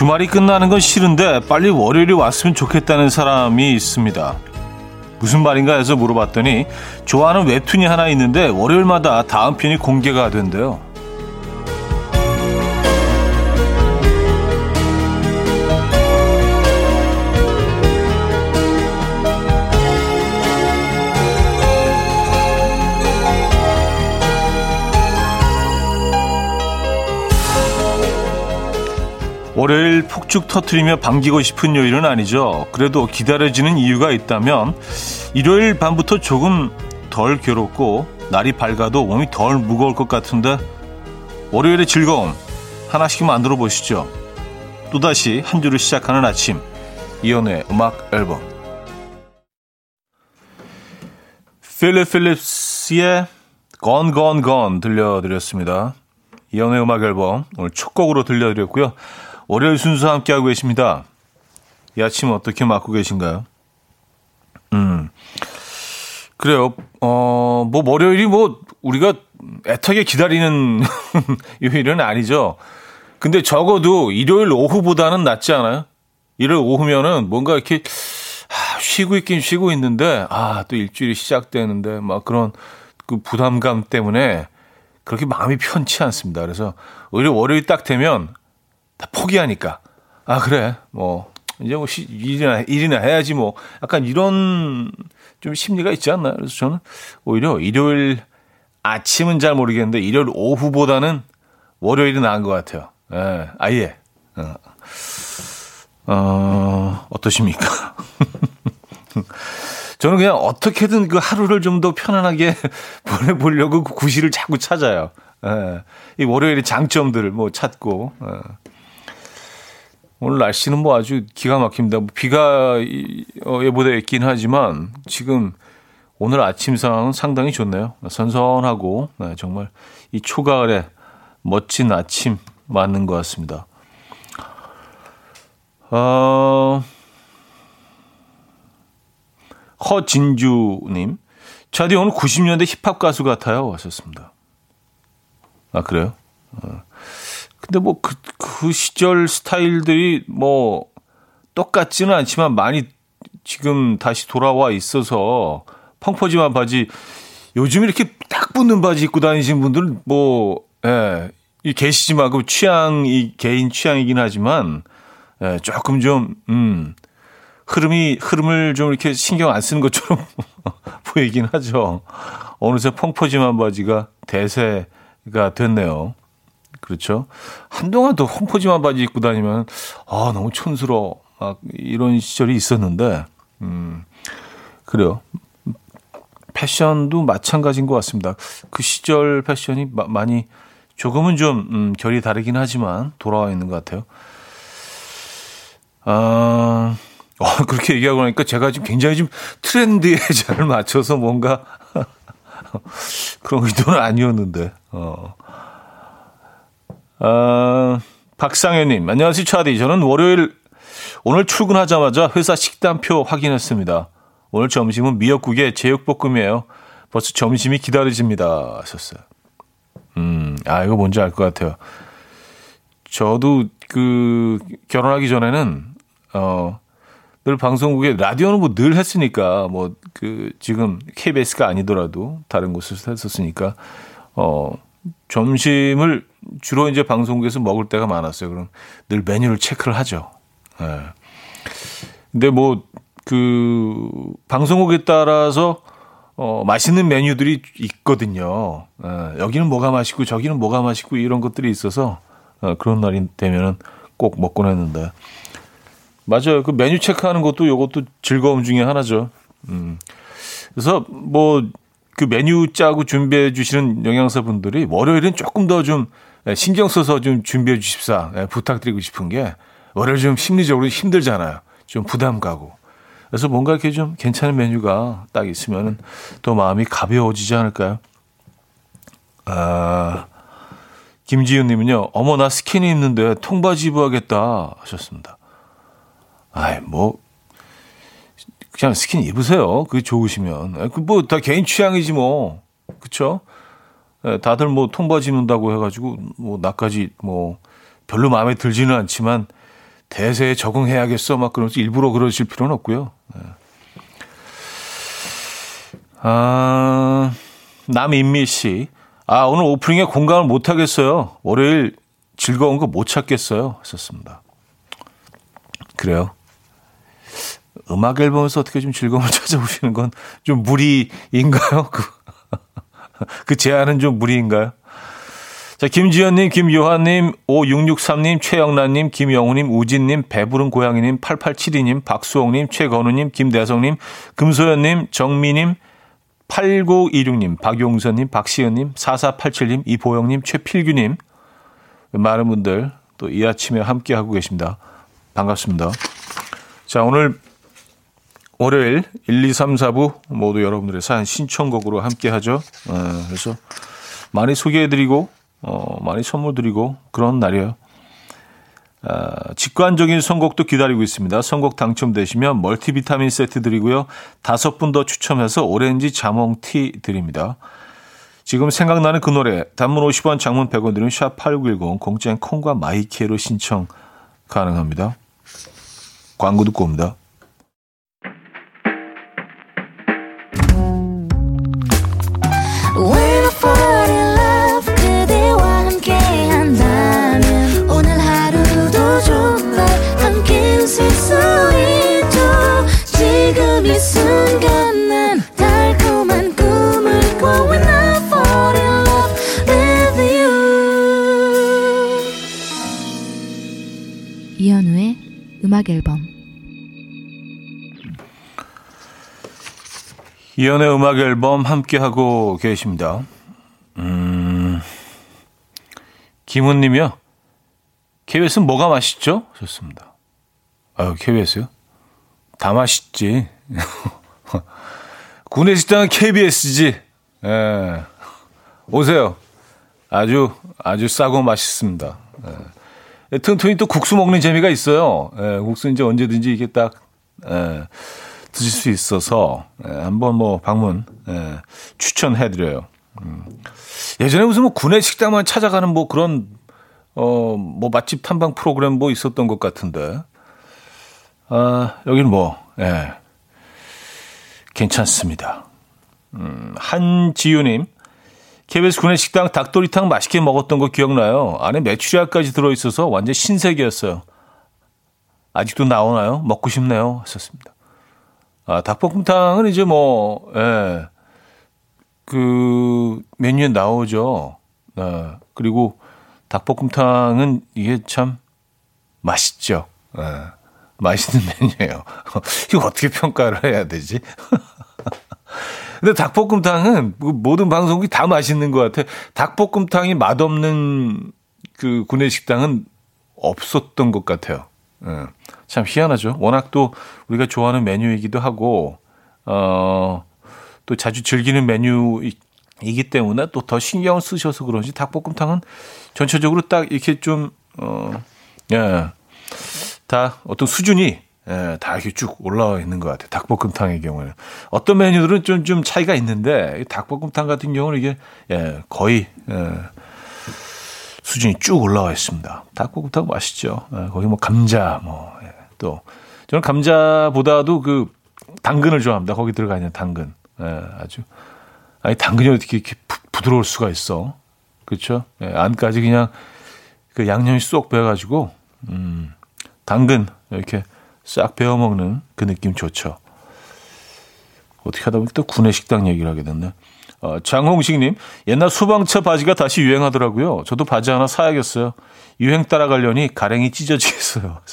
주말이 끝나는 건 싫은데 빨리 월요일이 왔으면 좋겠다는 사람이 있습니다. 무슨 말인가 해서 물어봤더니 좋아하는 웹툰이 하나 있는데 월요일마다 다음 편이 공개가 된대요. 월요일 폭죽 터트리며 반기고 싶은 요일은 아니죠. 그래도 기다려지는 이유가 있다면 일요일 밤부터 조금 덜 괴롭고 날이 밝아도 몸이 덜 무거울 것 같은데 월요일의 즐거움 하나씩 만들어 보시죠. 또다시 한 주를 시작하는 아침 이연의 음악 앨범 필립 필립스의 Gone Gone Gone 들려드렸습니다. 이연의 음악 앨범 오늘 첫 곡으로 들려드렸고요. 월요일 순서 함께하고 계십니다. 이 아침 어떻게 맞고 계신가요? 음. 그래요. 어, 뭐, 월요일이 뭐, 우리가 애타게 기다리는 요일은 아니죠. 근데 적어도 일요일 오후보다는 낫지 않아요? 일요일 오후면은 뭔가 이렇게, 아, 쉬고 있긴 쉬고 있는데, 아, 또 일주일이 시작되는데, 막 그런 그 부담감 때문에 그렇게 마음이 편치 않습니다. 그래서 오히려 월요일 딱 되면 다 포기하니까. 아, 그래. 뭐, 이제 뭐, 시, 일이나, 일이나 해야지 뭐. 약간 이런 좀 심리가 있지 않나요? 그래서 저는 오히려 일요일 아침은 잘 모르겠는데 일요일 오후보다는 월요일이 나은 것 같아요. 예, 아예. 어, 어 어떠십니까? 저는 그냥 어떻게든 그 하루를 좀 더 편안하게 보내보려고 그 구실을 자꾸 찾아요. 예, 이 월요일의 장점들을 뭐 찾고. 예. 오늘 날씨는 뭐 아주 기가 막힙니다. 뭐 비가 어, 예보돼 있긴 하지만 지금 오늘 아침 상황은 상당히 좋네요. 선선하고 네, 정말 이 초가을에 멋진 아침 맞는 것 같습니다. 어, 허진주님, 차디 오늘 90년대 힙합 가수 같아요. 하셨습니다. 아, 그래요? 어. 근데 뭐 그, 그 시절 스타일들이 뭐 똑같지는 않지만 많이 지금 다시 돌아와 있어서 펑퍼짐한 바지 요즘 이렇게 딱 붙는 바지 입고 다니시는 분들은 뭐, 예, 계시지만 그 취향이 개인 취향이긴 하지만 예, 조금 좀, 음, 흐름이, 흐름을 좀 이렇게 신경 안 쓰는 것처럼 보이긴 하죠. 어느새 펑퍼짐한 바지가 대세가 됐네요. 그렇죠. 한동안 또 홈포지만 바지 입고 다니면, 아, 너무 촌스러워. 막 이런 시절이 있었는데, 음, 그래요. 패션도 마찬가지인 것 같습니다. 그 시절 패션이 마, 많이 조금은 좀, 음, 결이 다르긴 하지만 돌아와 있는 것 같아요. 아, 어, 그렇게 얘기하고 나니까 제가 지금 굉장히 좀 트렌드에 잘 맞춰서 뭔가 그런 의도는 아니었는데, 어. 어, 박상현님, 안녕하세요, 차디. 저는 월요일, 오늘 출근하자마자 회사 식단표 확인했습니다. 오늘 점심은 미역국에 제육볶음이에요. 벌써 점심이 기다려집니다. 하셨어요. 음, 아, 이거 뭔지 알 것 같아요. 저도 그, 결혼하기 전에는, 어, 늘 방송국에 라디오는 뭐 늘 했으니까, 뭐, 그, 지금 KBS가 아니더라도 다른 곳에서 했었으니까, 어, 점심을 주로 이제 방송국에서 먹을 때가 많았어요. 그럼 늘 메뉴를 체크를 하죠. 예. 네. 근데 뭐, 그, 방송국에 따라서 어, 맛있는 메뉴들이 있거든요. 예, 여기는 뭐가 맛있고 저기는 뭐가 맛있고 이런 것들이 있어서 어, 그런 날이 되면은 꼭 먹곤 했는데. 맞아요. 그 메뉴 체크하는 것도 요것도 즐거움 중에 하나죠. 음. 그래서 뭐 그 메뉴 짜고 준비해 주시는 영양사 분들이 월요일은 조금 더 좀 신경 써서 좀 준비해 주십사 예, 부탁드리고 싶은 게 월요일 좀 심리적으로 힘들잖아요. 좀 부담 가고. 그래서 뭔가 이렇게 좀 괜찮은 메뉴가 딱 있으면 또 마음이 가벼워지지 않을까요? 아, 김지윤 님은요, 어머, 나 스키니 입는데 통바지 입어야겠다 하셨습니다. 아이, 뭐, 그냥 스키니 입으세요. 그게 좋으시면. 그뭐다 개인 취향이지 뭐. 그쵸? 예, 다들 뭐 통바지 입는다고 해가지고 뭐 나까지 뭐 별로 마음에 들지는 않지만 대세에 적응해야겠어. 막 그러면서 일부러 그러실 필요는 없고요. 네. 아, 남인미 씨. 아, 오늘 오프닝에 공감을 못 하겠어요. 월요일 즐거운 거 못 찾겠어요. 하셨습니다. 그래요. 음악 앨범에서 어떻게 좀 즐거움을 찾아보시는 건 좀 무리인가요? 그, 그 제안은 좀 무리인가요? 자, 김지현님, 김요한님, 5663님, 최영란님, 김영우님, 우진님, 배부른 고양이님, 8872님, 박수홍님, 최건우님, 김대성님, 금소연님, 정미님, 8926님, 박용선님, 박시은님, 4487님, 이보영님, 최필규님, 많은 분들 또 이 아침에 함께하고 계십니다. 반갑습니다. 자, 오늘 월요일 1, 2, 3, 4부 모두 여러분들의 사연 신청곡으로 함께 하죠. 어, 그래서 많이 소개해드리고, 어, 많이 선물 드리고 그런 날이에요. 아, 직관적인 선곡도 기다리고 있습니다. 선곡 당첨되시면 멀티비타민 세트 드리고요. 다섯 분 더 추첨해서 오렌지 자몽티 드립니다. 지금 생각나는 그 노래 단문 50원 장문 100원 드는 샵8910 공짜인 콩과 my K로 신청 가능합니다. 광고 듣고 옵니다. 음악 앨범 이연의 음악 앨범 함께 하고 계십니다. 음, 김훈 님이요. KBS는 뭐가 맛있죠? 좋습니다. 아유, KBS요? 다 맛있지. 군내 식당은 KBS지. 예. 오세요. 아주, 아주 싸고 맛있습니다. 예. 튼튼히 또 국수 먹는 재미가 있어요. 예, 국수 이제 언제든지 이게 딱 예, 드실 수 있어서 예, 한번 뭐 방문 예, 추천해드려요. 음. 예전에 무슨 뭐 구내 식당만 찾아가는 뭐 그런 어 뭐 맛집 탐방 프로그램 뭐 있었던 것 같은데 아 여기는 뭐 예, 괜찮습니다. 음, 한지유님 KBS 구내식당 닭도리탕 맛있게 먹었던 거 기억나요? 안에 메추리알까지 들어있어서 완전 신세계였어요. 아직도 나오나요? 먹고 싶네요. 하셨습니다. 아, 닭볶음탕은 이제 뭐, 예, 그 메뉴에 나오죠. 예, 그리고 닭볶음탕은 이게 참 맛있죠. 예, 맛있는 메뉴예요. 이거 어떻게 평가를 해야 되지? 근데 닭볶음탕은 그 모든 방송국이 다 맛있는 것 같아. 닭볶음탕이 맛없는 그 구내식당은 없었던 것 같아요. 예. 참 희한하죠. 워낙 또 우리가 좋아하는 메뉴이기도 하고, 어, 또 자주 즐기는 메뉴이기 때문에 또 더 신경을 쓰셔서 그런지 닭볶음탕은 전체적으로 딱 이렇게 좀, 어, 예, 다 어떤 수준이 예, 다 이렇게 쭉 올라와 있는 것 같아요. 닭볶음탕의 경우는. 어떤 메뉴들은 좀, 좀 차이가 있는데, 닭볶음탕 같은 경우는 이게, 예, 거의, 예, 수준이 쭉 올라와 있습니다. 닭볶음탕 맛있죠. 예, 거기 뭐 감자, 뭐, 예, 또, 저는 감자보다도 그, 당근을 좋아합니다. 거기 들어가 있는 당근. 예, 아주. 아니, 당근이 어떻게 이렇게 부, 드러울 수가 있어. 그렇죠? 예, 안까지 그냥 그 양념이 쏙 배어가지고, 음, 당근, 이렇게 싹 베어 먹는 그 느낌 좋죠. 어떻게 하다 보니까 또 구내식당 얘기를 하게 됐네. 어, 장홍식님, 옛날 소방차 바지가 다시 유행하더라고요. 저도 바지 하나 사야겠어요. 유행 따라가려니 가랭이 찢어지겠어요.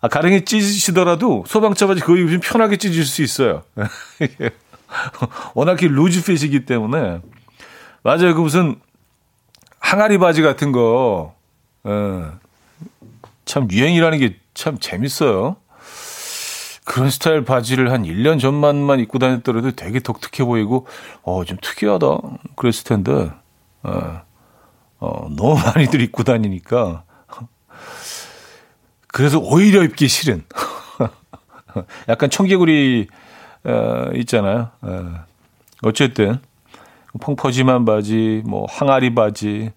아, 가랭이 찢으시더라도 소방차 바지 그거 입으면 편하게 찢을 수 있어요. 워낙에 루즈 핏이기 때문에. 맞아요. 그 무슨 항아리 바지 같은 거, 어, 참 유행이라는 게 참 재밌어요. 그런 스타일 바지를 한 1년 전만만 입고 다녔더라도 되게 독특해 보이고, 어, 좀 특이하다. 그랬을 텐데, 어, 어, 너무 많이들 입고 다니니까. 그래서 오히려 입기 싫은. 약간 청개구리, 어, 있잖아요. 어, 어쨌든, 펑퍼짐한 바지, 뭐, 항아리 바지,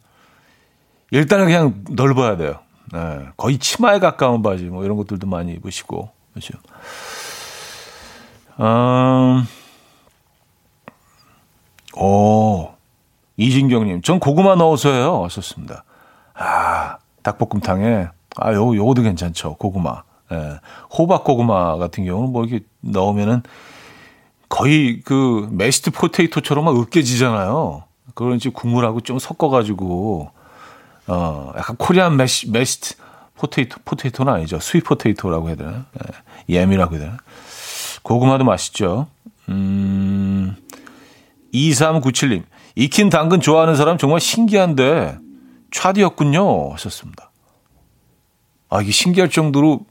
일단은 그냥 넓어야 돼요. 네, 거의 치마에 가까운 바지 뭐 이런 것들도 많이 입으시고 그렇죠. 음, 오 이진경님, 전 고구마 넣어서 해요. 왔었습니다. 아 닭볶음탕에 아 요 요거도 괜찮죠. 고구마. 예, 호박 고구마 같은 경우는 뭐 이렇게 넣으면은 거의 그 mashed potato처럼 막 으깨지잖아요. 그런 이제 국물하고 좀 섞어가지고 어 약간 Korean mash mashed potato potato는 아니죠. sweet potato라고 해야 되나? 예, yam이라고 해야 되나? 고구마도 맛있죠. 음 2397님 익힌 당근 좋아하는 사람 정말 신기한데 차디였군요 하셨습니다. 아 이게 신기할 정도로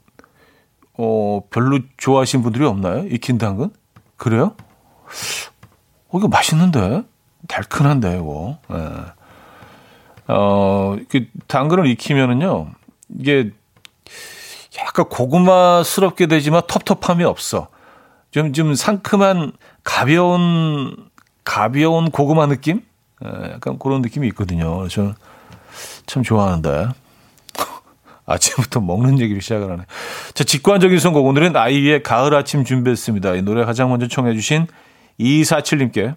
어 별로 좋아하시는 분들이 없나요? 익힌 당근? 그래요? 어, 이거 맛있는데? 달큰한데, 이거. 예. 어, 그, 당근을 익히면은요, 이게 약간 고구마스럽게 되지만 텁텁함이 없어. 좀, 좀 상큼한, 가벼운, 가벼운 고구마 느낌? 예, 약간 그런 느낌이 있거든요. 저는 참 좋아하는데. 아침부터 먹는 얘기를 시작을 하네. 자, 직관적인 선곡. 오늘은 아이의 가을 아침 준비했습니다. 이 노래 가장 먼저 청해주신 2247님께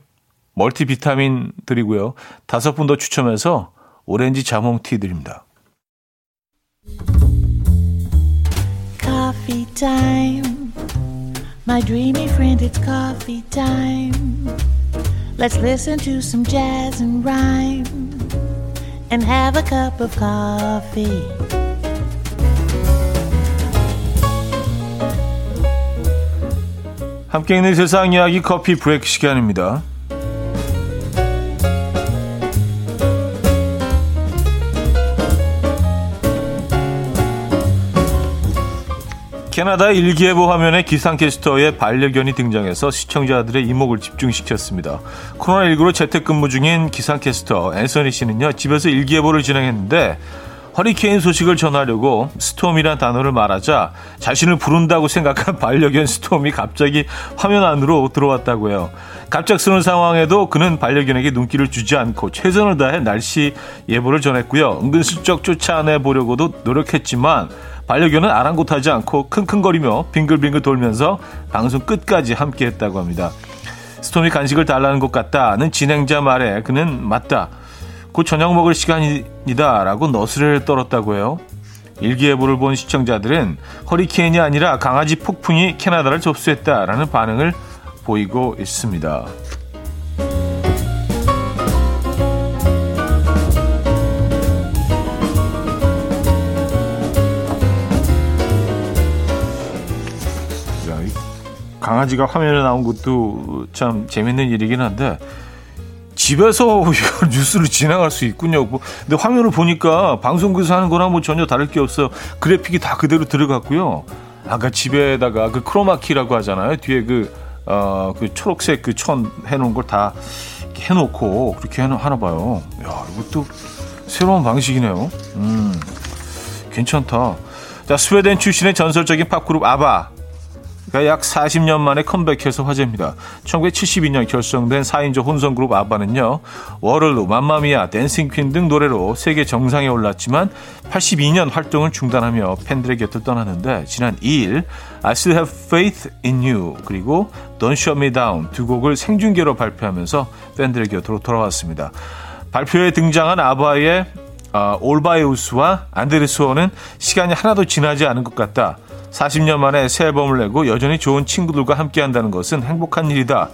멀티 비타민 드리고요. 다섯 분 더 추첨해서 오렌지 자몽티 드립니다. Coffee time. My dreamy friend, it's coffee time. Let's listen to some jazz and rhyme and have a cup of coffee. 함께 있는 세상 이야기 커피 브레이크 시간입니다. 캐나다 일기예보 화면에 기상캐스터의 반려견이 등장해서 시청자들의 이목을 집중시켰습니다. 코로나19로 재택근무 중인 기상캐스터 앤서니 씨는요, 집에서 일기예보를 진행했는데, 허리케인 소식을 전하려고 스톰이란 단어를 말하자 자신을 부른다고 생각한 반려견 스톰이 갑자기 화면 안으로 들어왔다고요. 갑작스러운 상황에도 그는 반려견에게 눈길을 주지 않고 최선을 다해 날씨 예보를 전했고요. 은근슬쩍 쫓아내 보려고도 노력했지만 반려견은 아랑곳하지 않고 킁킁거리며 빙글빙글 돌면서 방송 끝까지 함께 했다고 합니다. 스톰이 간식을 달라는 것 같다는 진행자 말에 그는 맞다. 곧 저녁 먹을 시간이다 라고 너스를 떨었다고 해요. 일기예보를 본 시청자들은 허리케인이 아니라 강아지 폭풍이 캐나다를 접수했다라는 반응을 보이고 있습니다. 강아지가 화면에 나온 것도 참 재밌는 일이긴 한데 집에서 뉴스를 진행할 수 있군요. 뭐, 근데 화면을 보니까 방송국에서 하는 거랑 뭐 전혀 다를 게 없어요. 그래픽이 다 그대로 들어갔고요. 아까 집에다가 그 크로마키라고 하잖아요. 뒤에 그, 어, 그 초록색 그 천 해놓은 걸 다 해놓고 그렇게 하나 봐요. 야, 이것도 새로운 방식이네요. 음, 괜찮다. 자, 스웨덴 출신의 전설적인 팝그룹 아바. 약 40년 만에 컴백해서 화제입니다. 1972년 결성된 4인조 혼성 그룹 아바는요. Waterloo, Mamma Mia, Dancing Queen 등 노래로 세계 정상에 올랐지만 82년 활동을 중단하며 팬들의 곁을 떠났는데 지난 2일 I Still Have Faith in You 그리고 Don't Shut Me Down 두 곡을 생중계로 발표하면서 팬들의 곁으로 돌아왔습니다. 발표에 등장한 아바의 어, 올바이우스와 안드레스원은 시간이 하나도 지나지 않은 것 같다. 40년 만에 새 앨범을 내고 여전히 좋은 친구들과 함께 한다는 것은 행복한 일이다.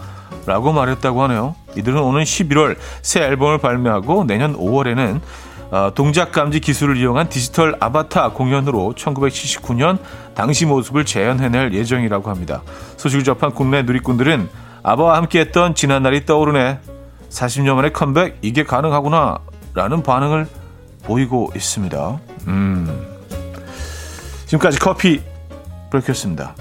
라고 말했다고 하네요. 이들은 오는 11월 새 앨범을 발매하고 내년 5월에는 어, 동작 감지 기술을 이용한 디지털 아바타 공연으로 1979년 당시 모습을 재현해낼 예정이라고 합니다. 소식을 접한 국내 누리꾼들은 아바와 함께했던 지난날이 떠오르네. 40년 만에 컴백 이게 가능하구나 라는 반응을 보이고 있습니다. 음. 지금까지 커피 브레이크였습니다.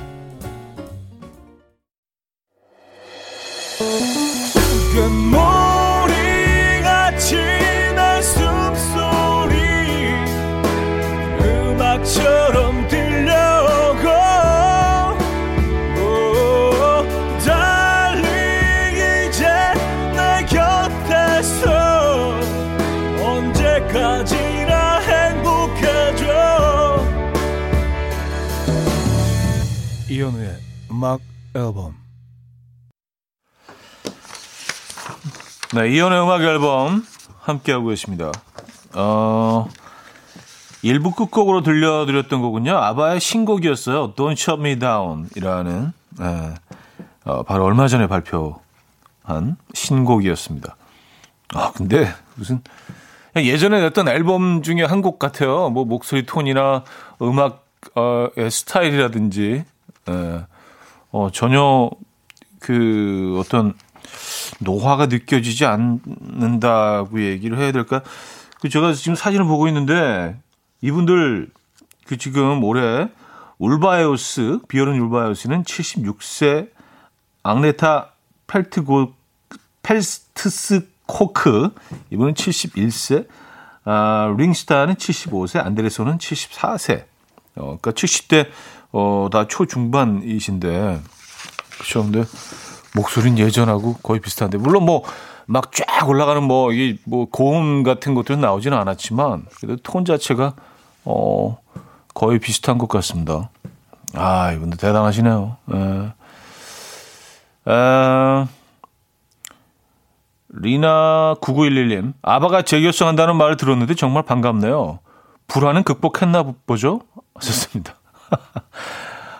음악 앨범 네, 이현우의 음악 앨범 함께하고 계십니다. 어, 1부 끝곡으로 들려드렸던 곡은요. 아바의 신곡이었어요. Don't Shut Me Down 이라는 네, 어, 바로 얼마 전에 발표한 신곡이었습니다. 아, 근데 무슨 예전에 냈던 앨범 중에 한 곡 같아요. 뭐 목소리 톤이나 음악 어, 스타일이라든지 예, 어, 전혀 그 어떤 노화가 느껴지지 않는다고 얘기를 해야 될까? 그 제가 지금 사진을 보고 있는데 이분들 그 지금 올해 울바에오스 비요른 울바에오스는 76세 앙네타 펠트고 펠스트스 코크 이분은 71세 아, 링스타는 75세 안드레소는 74세 어, 그러니까 70대 어, 다 초중반이신데 그렇죠 근데 목소리는 예전하고 거의 비슷한데 물론 뭐 막 쫙 올라가는 뭐 이게 뭐 고음 같은 것들은 나오지는 않았지만 그래도 톤 자체가 어 거의 비슷한 것 같습니다. 아 이분들 대단하시네요. 예. 아, 리나 9911님 아바가 재결성한다는 말을 들었는데 정말 반갑네요. 불안은 극복했나 보죠? 하셨습니다.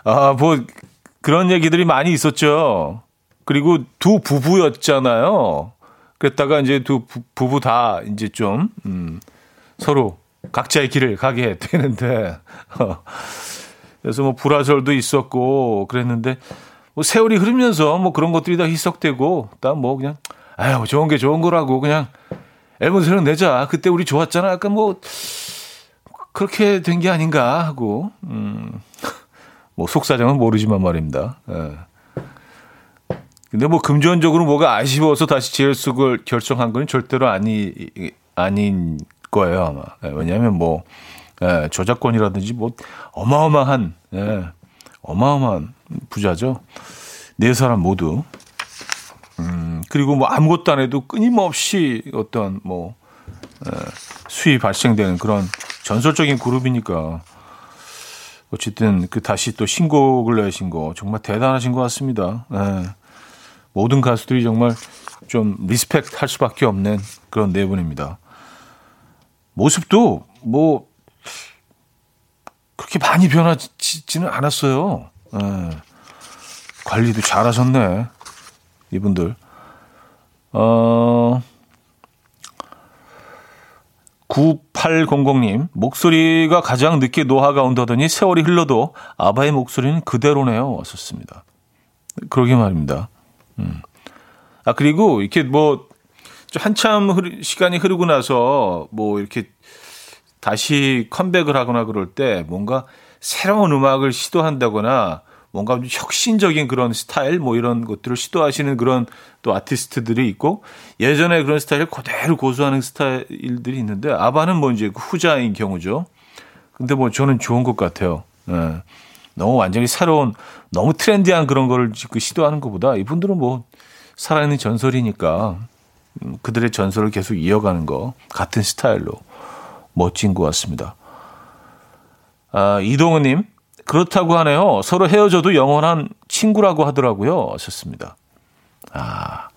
아, 뭐 그런 얘기들이 많이 있었죠. 그리고 두 부부였잖아요. 그랬다가 이제 두 부, 부 다 이제 좀 음, 서로 각자의 길을 가게 되는데 어, 그래서 뭐 불화설도 있었고 그랬는데 뭐 세월이 흐르면서 뭐 그런 것들이 다 희석되고 딱뭐 그냥 아유 좋은 게 좋은 거라고 그냥 앨범 새로 내자 그때 우리 좋았잖아 약간 뭐 그렇게 된 게 아닌가 하고 음, 뭐 속사정은 모르지만 말입니다. 예. 근데 뭐 금전적으로 뭐가 아쉬워서 다시 재혈속을 결정한 건 절대로 아니 아닌 거예요 아마. 예, 왜냐하면 뭐 예, 저작권이라든지 뭐 어마어마한 예, 어마어마한 부자죠. 네 사람 모두. 음, 그리고 뭐 아무것도 안 해도 끊임없이 어떤 뭐 예, 수입 발생되는 그런 전설적인 그룹이니까 어쨌든 그 다시 또 신곡을 내신 거 정말 대단하신 것 같습니다. 예. 모든 가수들이 정말 좀 respect 할 수밖에 없는 그런 네 분입니다. 모습도 뭐 그렇게 많이 변하지는 않았어요. 예. 관리도 잘하셨네. 이분들. 어, 9800님, 목소리가 가장 늦게 노화가 온다더니 세월이 흘러도 아바의 목소리는 그대로네요. 왔었습니다. 그러게 말입니다. 음. 아, 그리고 이렇게 뭐, 한참 흐르, 시간이 흐르고 나서 뭐 이렇게 다시 컴백을 하거나 그럴 때 뭔가 새로운 음악을 시도한다거나 뭔가 좀 혁신적인 그런 스타일 뭐 이런 것들을 시도하시는 그런 또 아티스트들이 있고 예전에 그런 스타일을 그대로 고수하는 스타일들이 있는데 아바는 뭐 이제 그 후자인 경우죠. 근데 뭐 저는 좋은 것 같아요. 네. 너무 완전히 새로운 너무 트렌디한 그런 거를 그 시도하는 것보다 이분들은 뭐 살아있는 전설이니까 음, 그들의 전설을 계속 이어가는 거 같은 스타일로 멋진 것 같습니다. 아, 이동우님 그렇다고 하네요. 서로 헤어져도 영원한 친구라고 하더라고요. 하셨습니다. 아,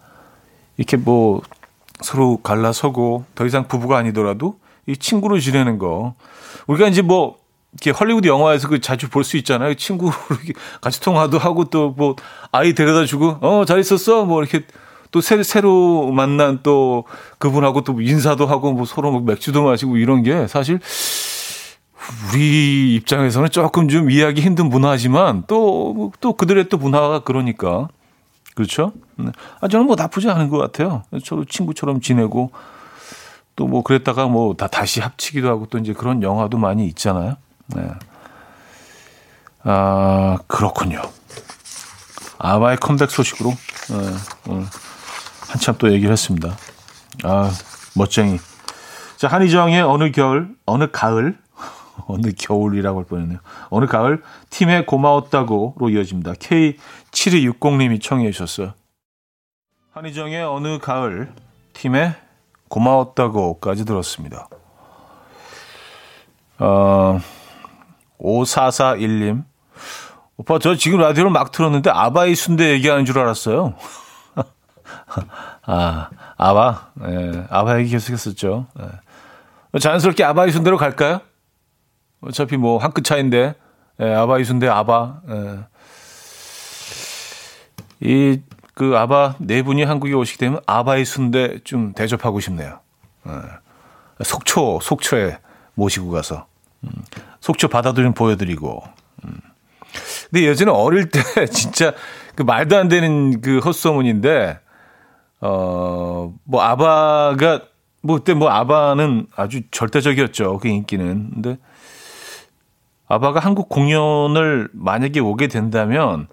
이렇게 뭐 서로 갈라서고 더 이상 부부가 아니더라도 이 친구로 지내는 거. 우리가 이제 뭐 이렇게 헐리우드 영화에서 그 자주 볼 수 있잖아요. 친구로 같이 통화도 하고 또 뭐 아이 데려다 주고 어, 잘 있었어? 뭐 이렇게 또 새, 새로 만난 또 그분하고 또 인사도 하고 뭐 서로 뭐 맥주도 마시고 이런 게 사실 우리 입장에서는 조금 좀 이해하기 힘든 문화지만 또, 또 그들의 또 문화가 그러니까. 그렇죠? 네. 아, 저는 뭐 나쁘지 않은 것 같아요. 저도 친구처럼 지내고 또 뭐 그랬다가 뭐 다 다시 합치기도 하고 또 이제 그런 영화도 많이 있잖아요. 네. 아, 그렇군요. 아바의 컴백 소식으로 네, 오늘 한참 또 얘기를 했습니다. 아, 멋쟁이. 자, 한희정의 어느 겨울, 어느 가을 어느 겨울이라고 할 뻔했네요. 어느 가을 팀에 고마웠다고로 이어집니다. K7260님이 청해 주셨어요. 한희정의 어느 가을 팀에 고마웠다고까지 들었습니다. 어, 5441님. 오빠, 저 지금 라디오를 막 틀었는데 아바이 순대 얘기하는 줄 알았어요. 아, 아바. 예, 아바 얘기 계속 했었죠. 예. 자연스럽게 아바이 순대로 갈까요? 어차피 뭐 한 끗 차인데, 예, 아바이 순대 아바. 예. 이, 그 아바 네 분이 한국에 오시게 되면 아바이 순대 좀 대접하고 싶네요. 예. 속초, 속초에 모시고 가서. 음, 속초 바다도 좀 보여드리고. 음. 근데 예전에 어릴 때 진짜 그 말도 안 되는 그 헛소문인데, 어, 뭐 아바가, 뭐 그때 뭐 아바는 아주 절대적이었죠. 그 인기는. 근데 아바가 한국 공연을 만약에 오게 된다면,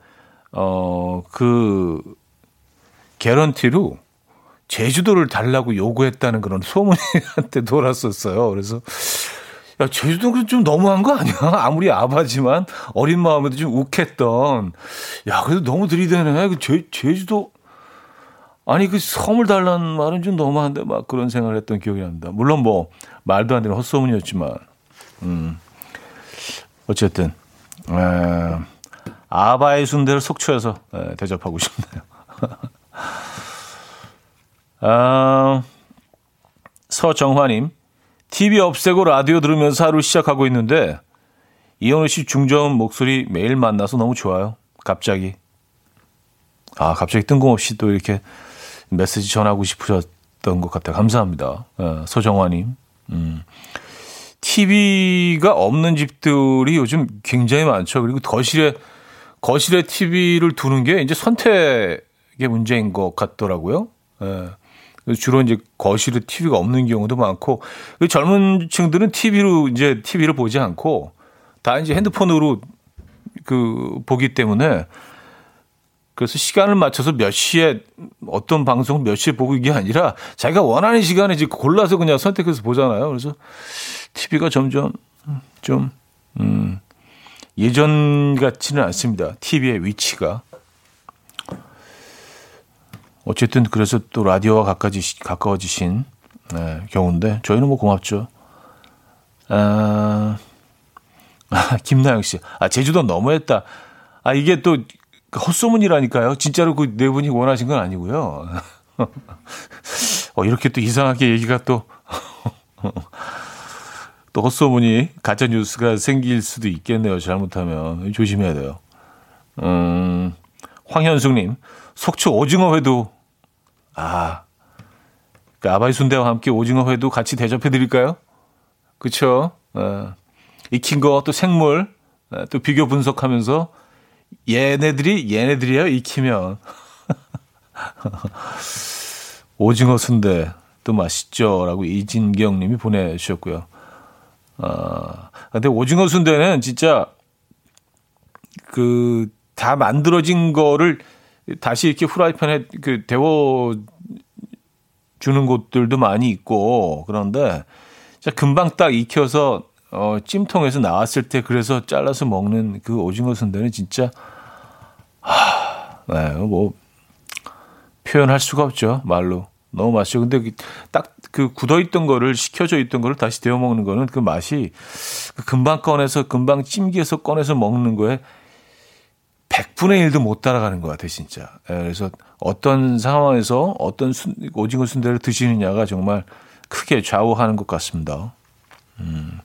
어, 그, 개런티로 제주도를 달라고 요구했다는 그런 소문이 한테 돌았었어요. 그래서 야, 제주도는 좀 너무한 거 아니야? 아무리 아바지만 어린 마음에도 좀 욱했던. 야, 그래도 너무 들이대네. 그 제, 제주도. 아니, 그 섬을 달라는 말은 좀 너무한데, 막 그런 생각을 했던 기억이 납니다. 물론 뭐, 말도 안 되는 헛소문이었지만, 음. 어쨌든, 에, 아바의 순대를 속초에서 에, 대접하고 싶네요. 아, 서정화님, TV 없애고 라디오 들으면서 하루 시작하고 있는데 이현우 씨 중저음 목소리 매일 만나서 너무 좋아요. 갑자기. 아, 갑자기 뜬금없이 또 이렇게 메시지 전하고 싶으셨던 것 같아요. 감사합니다. 어, 서정화님. 음. TV가 없는 집들이 요즘 굉장히 많죠. 그리고 거실에, 거실에 TV를 두는 게 이제 선택의 문제인 것 같더라고요. 예. 주로 이제 거실에 TV가 없는 경우도 많고 그 젊은 층들은 TV로 이제 TV를 보지 않고 다 이제 핸드폰으로 그 보기 때문에 그래서 시간을 맞춰서 몇 시에 어떤 방송을 몇 시에 보고 이게 아니라 자기가 원하는 시간에 이제 골라서 그냥 선택해서 보잖아요. 그래서 TV가 점점 좀 음, 예전 같지는 않습니다. TV의 위치가. 어쨌든 그래서 또 라디오와 가까워지, 가까워지신 네, 경우인데 저희는 뭐 고맙죠. 아, 아 김나영 씨, 아 제주도 너무했다. 아 이게 또 헛소문이라니까요. 진짜로 그 네 분이 원하신 건 아니고요. 어, 이렇게 또 이상하게 얘기가 또, 또 헛소문이 가짜 뉴스가 생길 수도 있겠네요. 잘못하면 조심해야 돼요. 음, 황현숙님, 속초 오징어 회도 아, 그 아바이 순대와 함께 오징어 회도 같이 대접해 드릴까요? 그쵸? 어, 익힌 거 또 생물 어, 또 비교 분석하면서 얘네들이 얘네들이야 익히면 오징어 순대 또 맛있죠라고 이진경님이 보내주셨고요. 아 근데 오징어 순대는 진짜 그 다 만들어진 거를 다시 이렇게 후라이팬에 그 데워 주는 곳들도 많이 있고 그런데 진짜 금방 딱 익혀서 어 찜통에서 나왔을 때 그래서 잘라서 먹는 그 오징어 순대는 진짜 하, 네, 뭐 표현할 수가 없죠 말로 너무 맛있죠. 근데 딱 그 굳어 있던 거를 식혀져 있던 거를 다시 데워 먹는 거는 그 맛이 그 금방 꺼내서 금방 찜기에서 꺼내서 먹는 거에 100분의 1도 못 따라가는 것 같아요, 진짜. 예, 그래서 어떤 상황에서 어떤 순, 오징어 순대를 드시느냐가 정말 크게 좌우하는 것 같습니다. 음.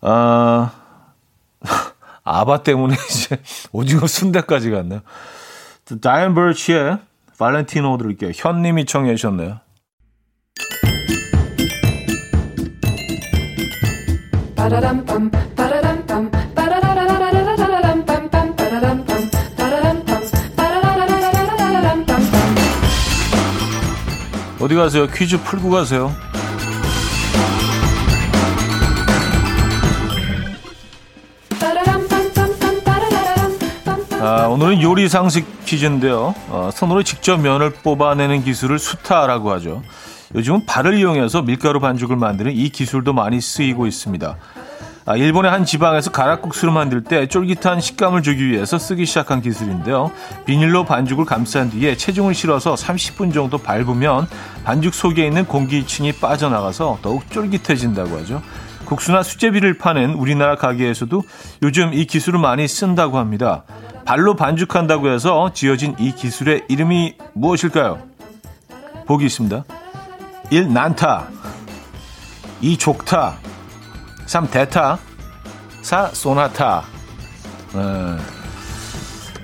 아, 아바 때문에 이제 오징어 순대까지 갔네요. 다이언 버치의 발렌티노 들을게요. 현님이 청해 주셨네요. 어디 가세요? 퀴즈 풀고 가세요. 아, 오늘은 요리 상식 퀴즈인데요. 어, 손으로 직접 면을 뽑아내는 기술을 수타라고 하죠. 요즘은 발을 이용해서 밀가루 반죽을 만드는 이 기술도 많이 쓰이고 있습니다. 아, 일본의 한 지방에서 가락국수를 만들 때 쫄깃한 식감을 주기 위해서 쓰기 시작한 기술인데요. 비닐로 반죽을 감싼 뒤에 체중을 실어서 30분 정도 밟으면 반죽 속에 있는 공기층이 빠져나가서 더욱 쫄깃해진다고 하죠. 국수나 수제비를 파는 우리나라 가게에서도 요즘 이 기술을 많이 쓴다고 합니다. 발로 반죽한다고 해서 지어진 이 기술의 이름이 무엇일까요? 보기 있습니다. 1. 난타 2. 족타 3. 대타 4. 소나타 네.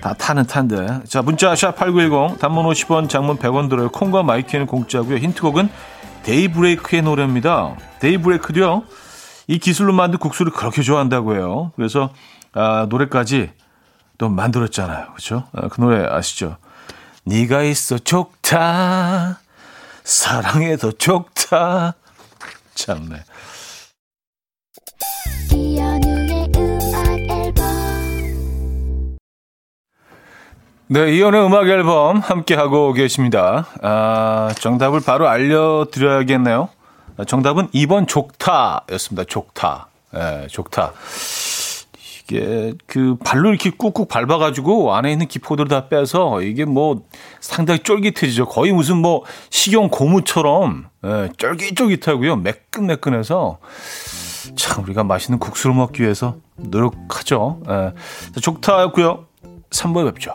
다 타는 탄데. 자, 문자 샵8910 단문 50원 장문 100원 들어요. 콩과 마이키는 공짜고요. 힌트곡은 데이브레이크의 노래입니다. 데이브레이크도요. 이 기술로 만든 국수를 그렇게 좋아한다고 해요. 그래서 아, 노래까지 또 만들었잖아요. 그렇죠? 아, 그 노래 아시죠? 네가 있어 좋다. 사랑해도 좋다. 참네. 네, 이연의 음악 앨범 함께 하고 계십니다. 아, 정답을 바로 알려드려야겠네요. 정답은 2번 족타였습니다. 족타. 예, 네, 족타. 이게 그 발로 이렇게 꾹꾹 밟아가지고 안에 있는 기포들을 다 빼서 이게 뭐 상당히 쫄깃해지죠. 거의 무슨 뭐 식용 고무처럼 예, 쫄깃쫄깃하고요. 매끈매끈해서 참 우리가 맛있는 국수를 먹기 위해서 노력하죠. 예. 족타였고요. 3번 뵙죠.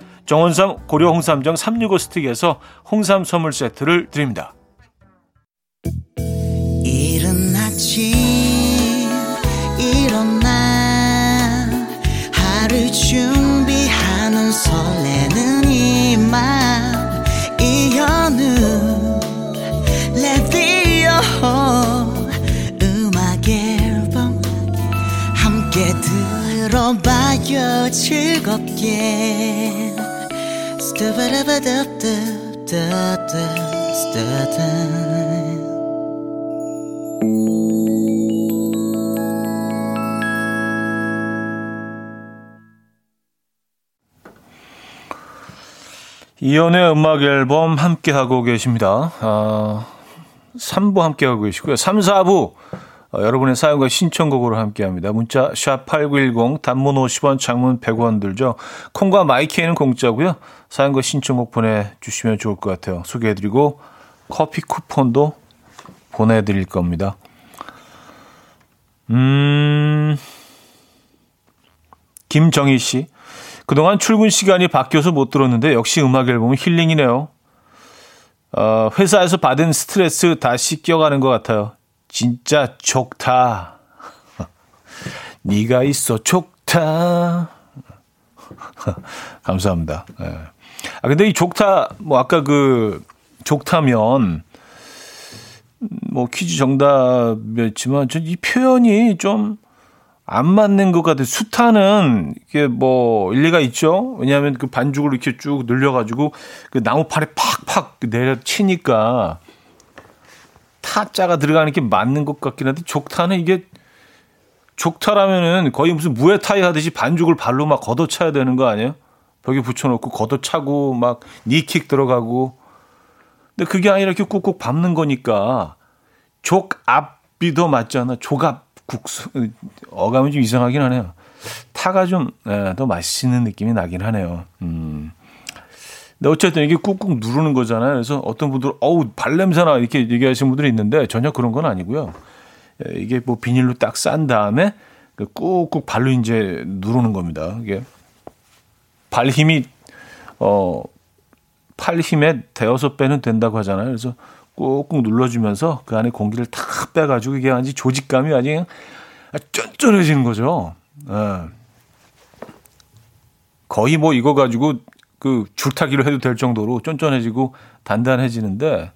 정원삼 고려 홍삼정 365 스틱에서 홍삼 선물 세트를 드립니다. 준비하는 설레는 이맘 이현우 레디오 음악 앨범 함께 들어봐요 즐겁게 이연의 음악 앨범 함께하고 계십니다. 아, 3부 함께하고 계시고요. 3, 4부 어, 여러분의 사연과 신청곡으로 함께합니다. 문자 샵 8910 단문 50원 장문 100원 들죠. 콩과 마이키에는 공짜고요. 사연과 신청곡 보내주시면 좋을 것 같아요. 소개해드리고 커피 쿠폰도 보내드릴 겁니다. 음, 김정희 씨. 그동안 출근 시간이 바뀌어서 못 들었는데 역시 음악 앨범은 힐링이네요. 어, 회사에서 받은 스트레스 다 씻겨가는 것 같아요. 진짜 좋다. 네가 있어 좋다. 감사합니다. 예. 아 근데 이 좋다 뭐 아까 그 좋다면 뭐 퀴즈 정답이었지만 전 이 표현이 좀 안 맞는 것 같아요. 수타는 이게 뭐 일리가 있죠. 왜냐하면 그 반죽을 이렇게 쭉 늘려가지고 그 나무판에 팍팍 내려 치니까 타자가 들어가는 게 맞는 것 같긴 한데 족타는 이게 족타라면은 거의 무슨 무에타이 하듯이 반죽을 발로 막 걷어차야 되는 거 아니에요? 벽에 붙여놓고 걷어차고 막 니킥 들어가고 근데 그게 아니라 이렇게 꾹꾹 밟는 거니까 족앞이 더 맞잖아. 조갑 국수. 어감이 좀 이상하긴 하네요. 타가 좀더 예, 맛있는 느낌이 나긴 하네요. 음. 근데 어쨌든 이게 꾹꾹 누르는 거잖아요. 그래서 어떤 분들은 어우 발냄새나 이렇게 얘기하시는 분들이 있는데 전혀 그런 건 아니고요. 예, 이게 뭐 비닐로 딱 싼 다음에 그 꾹꾹 발로 이제 누르는 겁니다. 이게 발 힘이 어 팔 힘의 대여섯 배는 된다고 하잖아요. 그래서 꾹꾹 눌러주면서 그 안에 공기를 탁 빼가지고 이게 완전 조직감이 아주 쫀쫀해지는 거죠. 예. 거의 뭐 이거 가지고 그 줄타기로 해도 될 정도로 쫀쫀해지고 단단해지는데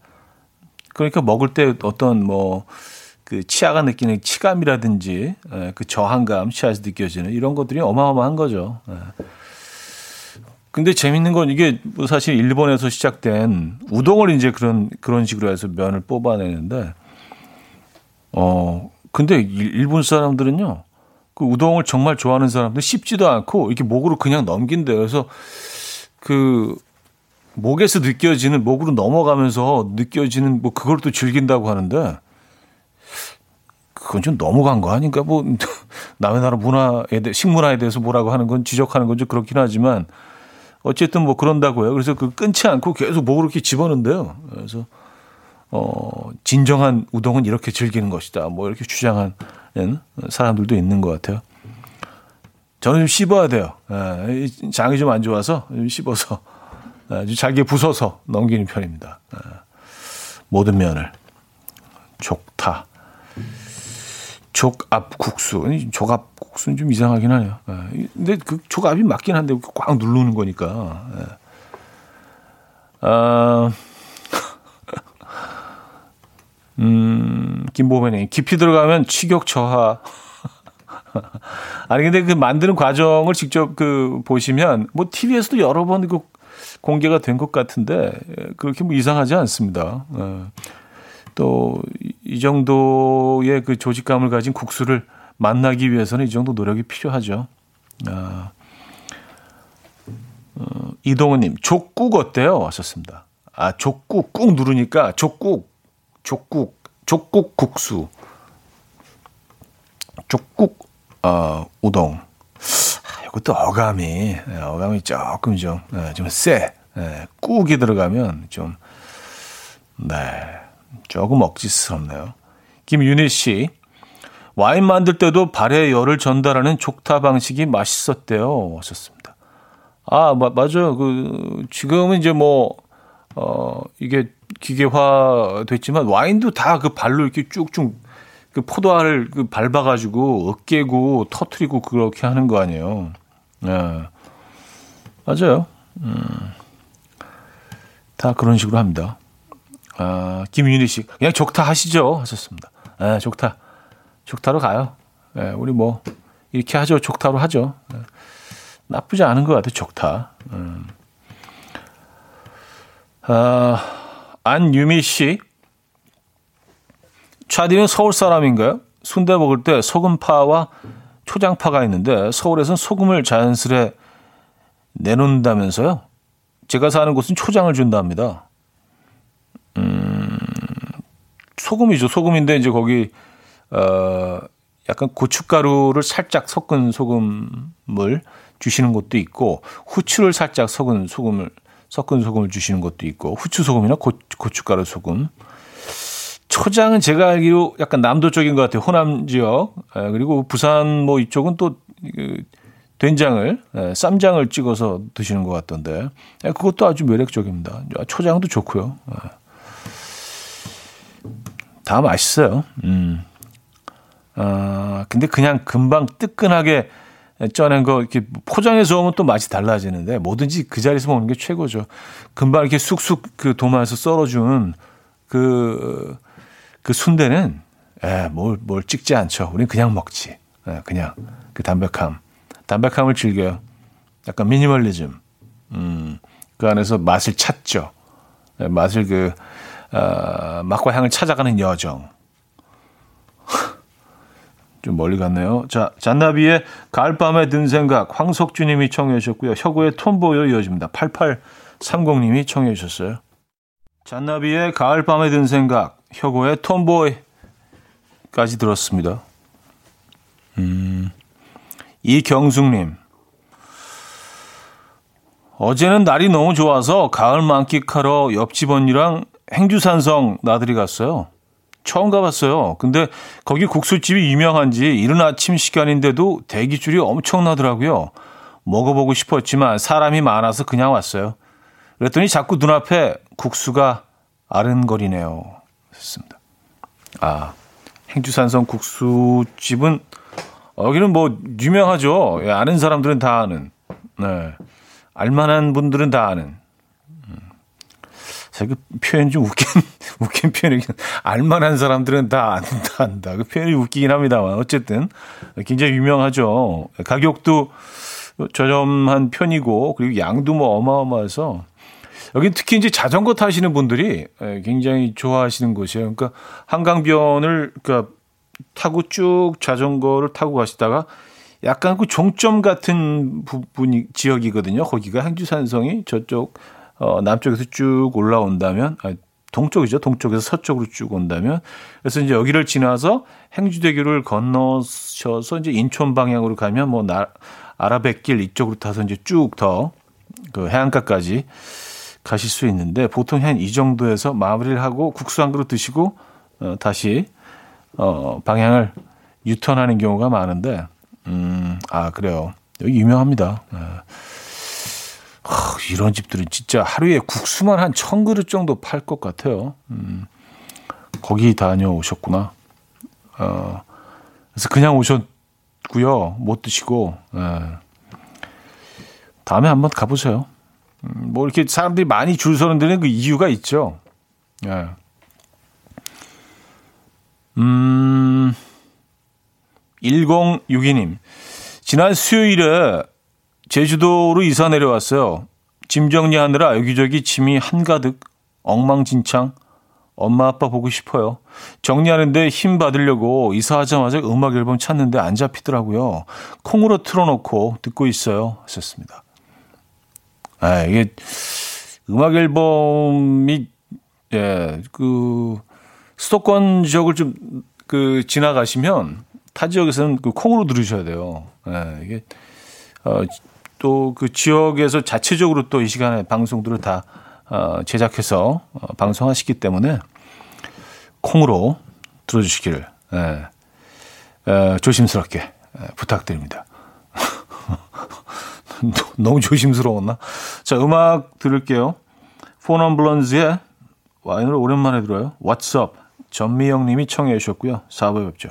그러니까 먹을 때 어떤 뭐 그 치아가 느끼는 치감이라든지 예, 그 저항감 치아에서 느껴지는 이런 것들이 어마어마한 거죠. 예. 근데 재밌는 건 이게 뭐 사실 일본에서 시작된 우동을 이제 그런 그런 식으로 해서 면을 뽑아내는데 어 근데 일본 사람들은요 그 우동을 정말 좋아하는 사람들 씹지도 않고 이렇게 목으로 그냥 넘긴대 그래서 그 목에서 느껴지는 목으로 넘어가면서 느껴지는 뭐 그걸 또 즐긴다고 하는데 그건 좀 넘어간 거 아닌가 뭐 남의 나라 문화에 대해 식문화에 대해서 뭐라고 하는 건 지적하는 건 좀 그렇긴 하지만 어쨌든 뭐 그런다고요. 그래서 그 끊지 않고 계속 목으로 이렇게 집어넣는데요. 그래서 어 진정한 우동은 이렇게 즐기는 것이다. 뭐 이렇게 주장하는 사람들도 있는 것 같아요. 저는 좀 씹어야 돼요. 예, 장이 좀 안 좋아서 좀 씹어서 예, 잘게 부숴서 넘기는 편입니다. 예, 모든 면을 족타. 족압국수. 족압국수는 좀 이상하긴 하네요. 예. 근데 그 족압이 맞긴 한데 꽉 누르는 거니까. 예. 아, 음, 김보배님, 깊이 들어가면 취격 저하. 아니, 근데 그 만드는 과정을 직접 그 보시면, 뭐, TV에서도 여러 번 그 공개가 된 것 같은데, 예, 그렇게 뭐 이상하지 않습니다. 예. 또이 정도의 그 조직감을 가진 국수를 만나기 위해서는 이 정도 노력이 필요하죠. 아, 어, 이동훈님, 족국 어때요? 하셨습니다. 아, 족국, 꾹 누르니까 족국, 족국, 족국 국수. 족국, 어, 우동. 아, 이것도 어감이, 예, 어감이 조금 좀, 네, 좀 세. 네, 꾹이 들어가면 좀, 네. 조금 억지스럽네요. 김윤희 씨. 와인 만들 때도 발에 열을 전달하는 족타 방식이 맛있었대요. 하셨습니다. 아, 마, 맞아요. 그, 지금은 이제 뭐, 어, 이게 기계화 됐지만 와인도 다 그 발로 이렇게 쭉쭉 그 포도알을 그 밟아가지고 으깨고 터트리고 그렇게 하는 거 아니에요. 예. 네. 맞아요. 음. 다 그런 식으로 합니다. 아, 김윤희 씨, 그냥 족타 하시죠. 하셨습니다. 네, 족타. 족타로 가요. 네, 우리 뭐, 이렇게 하죠. 족타로 하죠. 네, 나쁘지 않은 것 같아요. 족타. 음. 아, 안유미 씨. 차디는 서울 사람인가요? 순대 먹을 때 소금파와 초장파가 있는데 서울에서는 소금을 자연스레 내놓는다면서요? 제가 사는 곳은 초장을 준답니다. 음, 소금이죠. 소금인데 이제 거기 어 약간 고춧가루를 살짝 섞은 소금을 주시는 것도 있고 후추를 살짝 섞은 소금을 섞은 소금을 주시는 것도 있고 후추 소금이나 고, 고춧가루 소금. 초장은 제가 알기로 약간 남도 쪽인 것 같아요. 호남 지역. 에, 그리고 부산 뭐 이쪽은 또 그, 된장을 에, 쌈장을 찍어서 드시는 것 같던데 에, 그것도 아주 매력적입니다. 초장도 좋고요. 에. 다 맛있어요. 음. 어, 근데 그냥 금방 뜨끈하게 쪄낸 거 이렇게 포장해서 오면 또 맛이 달라지는데 뭐든지 그 자리에서 먹는 게 최고죠. 금방 이렇게 쑥쑥 그 도마에서 썰어준 그, 그 순대는 에, 뭘, 뭘 찍지 않죠. 우린 그냥 먹지. 에, 그냥 그 담백함. 담백함을 즐겨요. 약간 미니멀리즘. 음, 그 안에서 맛을 찾죠. 에, 맛을 그, 어, 맛과 향을 찾아가는 여정. 좀 멀리 갔네요. 자, 잔나비의 가을밤에 든 생각, 황석주님이 청해 주셨고요. 혁우의 톰보여 이어집니다. 8830님이 청해 주셨어요. 잔나비의 가을밤에 든 생각, 혁우의 톰보이까지 들었습니다. 음, 이경숙님. 어제는 날이 너무 좋아서 가을 만끽하러 옆집 언니랑 행주산성 나들이 갔어요. 처음 가봤어요. 근데 거기 국수집이 유명한지 이른 아침 시간인데도 대기줄이 엄청나더라고요. 먹어보고 싶었지만 사람이 많아서 그냥 왔어요. 그랬더니 자꾸 눈앞에 국수가 아른거리네요. 했습니다. 아, 행주산성 국수집은 여기는 뭐 유명하죠. 예, 아는 사람들은 다 아는. 네. 알만한 분들은 다 아는. 그 표현 좀 웃긴, 웃긴 표현이긴, 알만한 사람들은 다 안다, 안다. 그 표현이 웃기긴 합니다만, 어쨌든, 굉장히 유명하죠. 가격도 저렴한 편이고, 그리고 양도 뭐 어마어마해서, 여기 특히 이제 자전거 타시는 분들이 굉장히 좋아하시는 곳이에요. 그러니까 한강변을, 그러니까 타고 쭉 자전거를 타고 가시다가 약간 그 종점 같은 부분이, 지역이거든요. 거기가 행주산성이 저쪽, 어, 남쪽에서 쭉 올라온다면, 아, 동쪽이죠. 동쪽에서 서쪽으로 쭉 온다면. 그래서 이제 여기를 지나서 행주대교를 건너셔서 이제 인천 방향으로 가면 뭐 나, 아라뱃길 이쪽으로 타서 이제 쭉 더 그 해안가까지 가실 수 있는데 보통 한 이 정도에서 마무리를 하고 국수 한 그릇 드시고 어, 다시 어, 방향을 유턴하는 경우가 많은데 음, 아 그래요. 여기 유명합니다. 네. 하, 이런 집들은 진짜 하루에 국수만 한 천 그릇 정도 팔 것 같아요. 음, 거기 다녀오셨구나. 어, 그래서 그냥 오셨고요. 못 드시고. 예. 다음에 한번 가보세요. 음, 뭐 이렇게 사람들이 많이 줄 서는 데는 그 이유가 있죠. 예. 음, 1062님. 지난 수요일에 제주도로 이사 내려왔어요. 짐 정리하느라 여기저기 짐이 한가득 엉망진창. 엄마 아빠 보고 싶어요. 정리하는데 힘 받으려고 이사하자마자 음악 앨범 찾는데 안 잡히더라고요. 콩으로 틀어놓고 듣고 있어요. 하셨습니다. 아, 이게 음악 앨범이 예, 그 수도권 지역을 좀 그 지나가시면 타 지역에서는 그 콩으로 들으셔야 돼요. 예, 이게 어, 또 그 지역에서 자체적으로 또 이 시간에 방송들을 다 어, 제작해서 어, 방송하시기 때문에 콩으로 들어주시기를 예, 예, 조심스럽게 예, 부탁드립니다. 너무 조심스러웠나? 자, 음악 들을게요. 폰엄블런즈의 와인을 오랜만에 들어요. What's Up? 전미영 님이 청해 주셨고요. 4부에 뵙죠.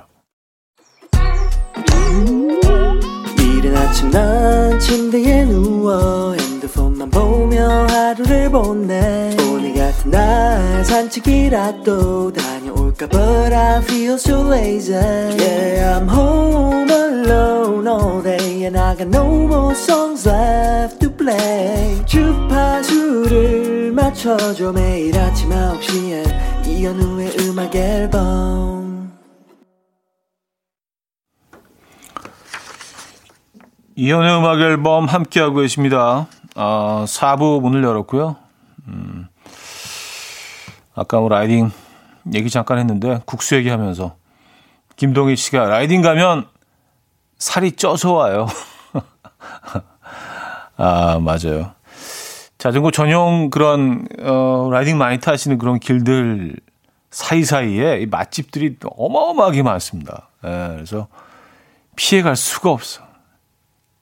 이른 아침 난 침대에 누워 핸드폰만 보며 하루를 보내 오늘 같은 날 산책이라도 다 녀올까 But I feel so lazy Yeah I'm home alone all day And I got no more songs left to play 주파수를 맞춰줘 매일 아침 9시에 이현우의 음악 앨범 이현의 음악 앨범 함께하고 계십니다. 어, 4부 문을 열었고요. 음, 아까 뭐 라이딩 얘기 잠깐 했는데 국수 얘기하면서 김동희 씨가 라이딩 가면 살이 쪄서 와요. 아, 맞아요. 자전거 전용 그런 어, 라이딩 많이 타시는 그런 길들 사이사이에 이 맛집들이 어마어마하게 많습니다. 예, 그래서 피해갈 수가 없어.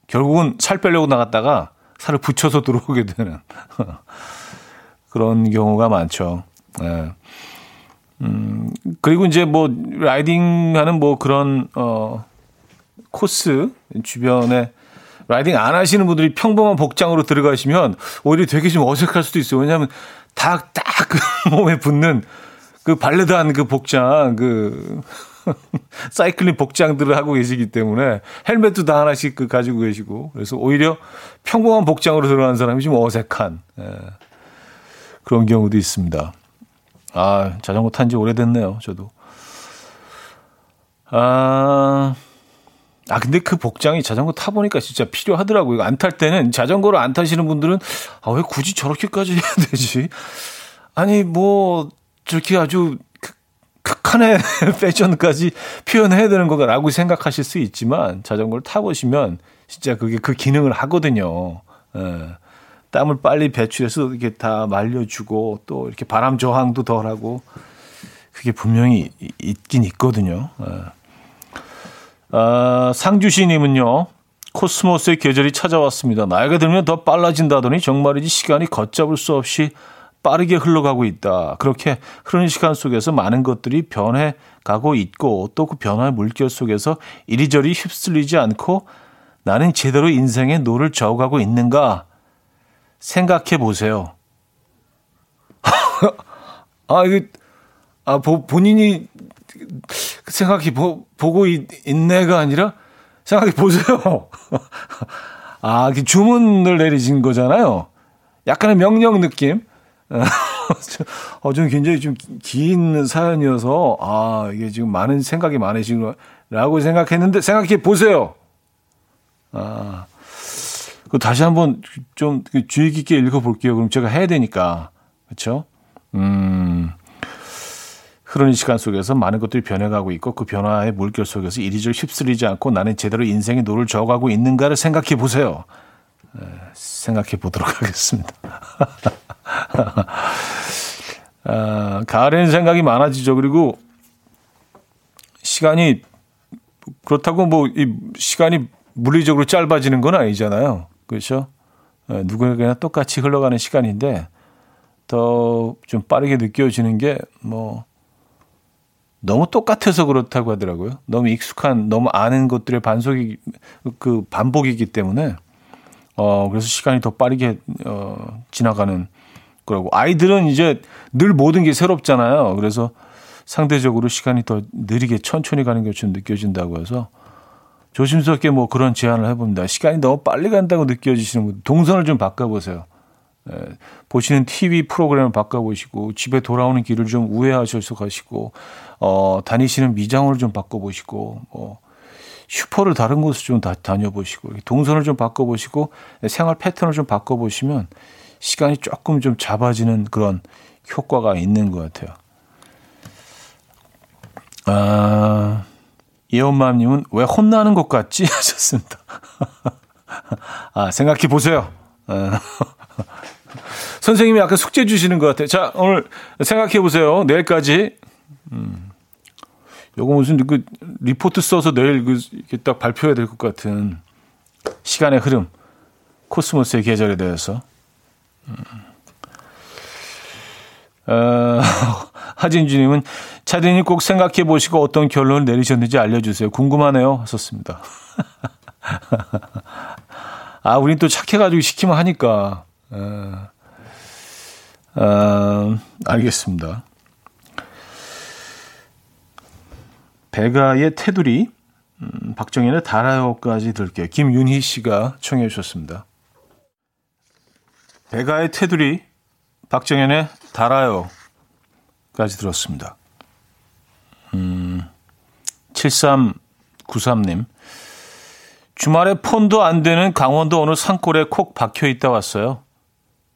결국은 살 빼려고 나갔다가 살을 붙여서 들어오게 되는 그런 경우가 많죠. 네. 음, 그리고 이제 뭐 라이딩 하는 뭐 그런 어 코스 주변에 라이딩 안 하시는 분들이 평범한 복장으로 들어가시면 오히려 되게 좀 어색할 수도 있어요. 왜냐하면 다 딱 그 몸에 붙는 그 발레단 그 복장 그 사이클링 복장들을 하고 계시기 때문에 헬멧도 다 하나씩 그 가지고 계시고 그래서 오히려 평범한 복장으로 들어가는 사람이 좀 어색한 예, 그런 경우도 있습니다. 아 자전거 탄 지 오래됐네요. 저도. 아. 아, 근데 그 복장이 자전거 타보니까 진짜 필요하더라고요. 안 탈 때는 자전거를 안 타시는 분들은 아, 왜 굳이 저렇게까지 해야 되지? 아니, 뭐, 저렇게 아주 극한의 패션까지 표현해야 되는 거라고 생각하실 수 있지만 자전거를 타보시면 진짜 그게 그 기능을 하거든요. 예. 땀을 빨리 배출해서 이렇게 다 말려주고 또 이렇게 바람 저항도 덜하고 그게 분명히 있긴 있거든요. 예. 아, 상주시님은요. 코스모스의 계절이 찾아왔습니다. 나이가 들면 더 빨라진다더니 정말이지 시간이 걷잡을 수 없이 빠르게 흘러가고 있다. 그렇게 흐르는 시간 속에서 많은 것들이 변해 가고 있고 또 그 변화의 물결 속에서 이리저리 휩쓸리지 않고 나는 제대로 인생의 노를 저어가고 있는가 생각해 보세요. 아, 이거, 아, 보, 본인이 생각해 보, 보고 있, 있네가 아니라 생각해 보세요. 아, 주문을 내리신 거잖아요. 약간의 명령 느낌. 어, 좀 굉장히 좀 긴 사연이어서, 아, 이게 지금 많은 생각이 많으시구나라고 생각했는데, 생각해 보세요. 아, 그 다시 한번 좀 주의 깊게 읽어볼게요. 그럼 제가 해야 되니까. 그렇죠? 음, 흐르는 시간 속에서 많은 것들이 변해가고 있고 그 변화의 물결 속에서 이리저리 휩쓸리지 않고 나는 제대로 인생의 노를 저어가고 있는가를 생각해 보세요. 네, 생각해 보도록 하겠습니다. 아, 가을에는 생각이 많아지죠. 그리고 시간이 그렇다고 뭐 이 시간이 물리적으로 짧아지는 건 아니잖아요. 그렇죠? 네, 누구에게나 똑같이 흘러가는 시간인데 더 좀 빠르게 느껴지는 게 뭐 너무 똑같아서 그렇다고 하더라고요. 너무 익숙한, 너무 아는 것들의 반복이 그 반복이기 때문에 어 그래서 시간이 더 빠르게 어 지나가는 거라고. 아이들은 이제 늘 모든 게 새롭잖아요. 그래서 상대적으로 시간이 더 느리게 천천히 가는 게좀 느껴진다고 해서 조심스럽게 뭐 그런 제안을 해봅니다. 시간이 너무 빨리 간다고 느껴지시는 분, 동선을 좀 바꿔보세요. 예, 보시는 TV 프로그램을 바꿔보시고, 집에 돌아오는 길을 좀 우회하셔서 가시고, 어, 다니시는 미장원을 좀 바꿔보시고, 뭐, 슈퍼를 다른 곳을 좀 다, 다녀보시고, 동선을 좀 바꿔보시고, 생활 패턴을 좀 바꿔보시면, 시간이 조금 좀 잡아지는 그런 효과가 있는 것 같아요. 아, 이엄마님은 왜 혼나는 것 같지? 하셨습니다. 아, 생각해 보세요. 아, 선생님이 아까 숙제 주시는 것 같아요. 자, 오늘 생각해 보세요. 내일까지. 음, 요거 무슨 그 리포트 써서 내일 그 이렇게 딱 발표해야 될 것 같은 시간의 흐름. 코스모스의 계절에 대해서. 어, 하진주님은 차디님 꼭 생각해 보시고 어떤 결론을 내리셨는지 알려주세요. 궁금하네요. 하셨습니다. 아, 우린 또 착해가지고 시키면 하니까. 어, 어, 알겠습니다. 배가의 테두리, 음, 박정현의 달아요까지 들게요. 김윤희 씨가 청해 주셨습니다. 배가의 테두리, 박정현의 달아요 까지 들었습니다. 음, 7393님. 주말에 폰도 안 되는 강원도 어느 산골에 콕 박혀 있다 왔어요.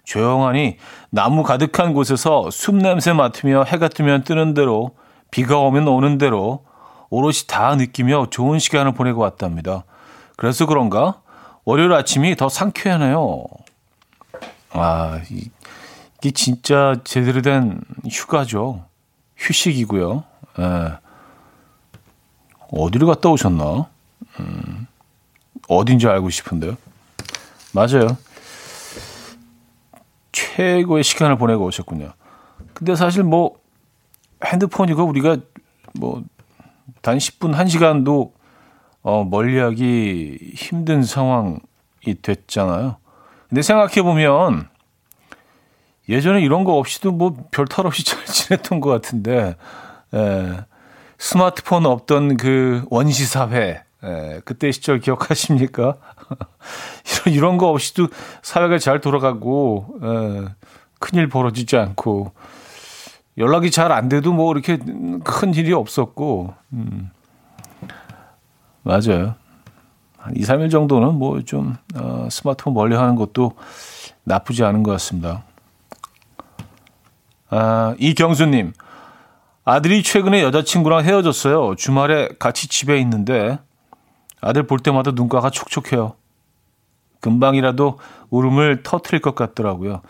조용하니 나무 가득한 곳에서 숲 냄새 맡으며 해가 뜨면 뜨는 대로 비가 오면 오는 대로 오롯이 다 느끼며 좋은 시간을 보내고 왔답니다. 그래서 그런가 월요일 아침이 더 상쾌하네요. 아, 이 게 진짜 제대로 된 휴가죠. 휴식이고요. 예. 어디를 갔다 오셨나? 음, 어딘지 알고 싶은데요. 맞아요. 최고의 시간을 보내고 오셨군요. 근데 사실 뭐 핸드폰이고 우리가 뭐, 단 10분, 1시간도 어, 멀리하기 힘든 상황이 됐잖아요. 근데 생각해 보면 예전에 이런 거 없이도 뭐 별 탈 없이 잘 지냈던 것 같은데, 예, 스마트폰 없던 그 원시 사회, 예, 그때 시절 기억하십니까? 이런, 이런 거 없이도 사회가 잘 돌아가고, 예, 큰일 벌어지지 않고, 연락이 잘 안 돼도 뭐 이렇게 큰 일이 없었고, 음, 맞아요. 한 2, 3일 정도는 뭐 좀, 어, 스마트폰 멀리 하는 것도 나쁘지 않은 것 같습니다. 아, 이경수님. 아들이 최근에 여자친구랑 헤어졌어요. 주말에 같이 집에 있는데 아들 볼 때마다 눈가가 촉촉해요. 금방이라도 울음을 터트릴 것 같더라고요.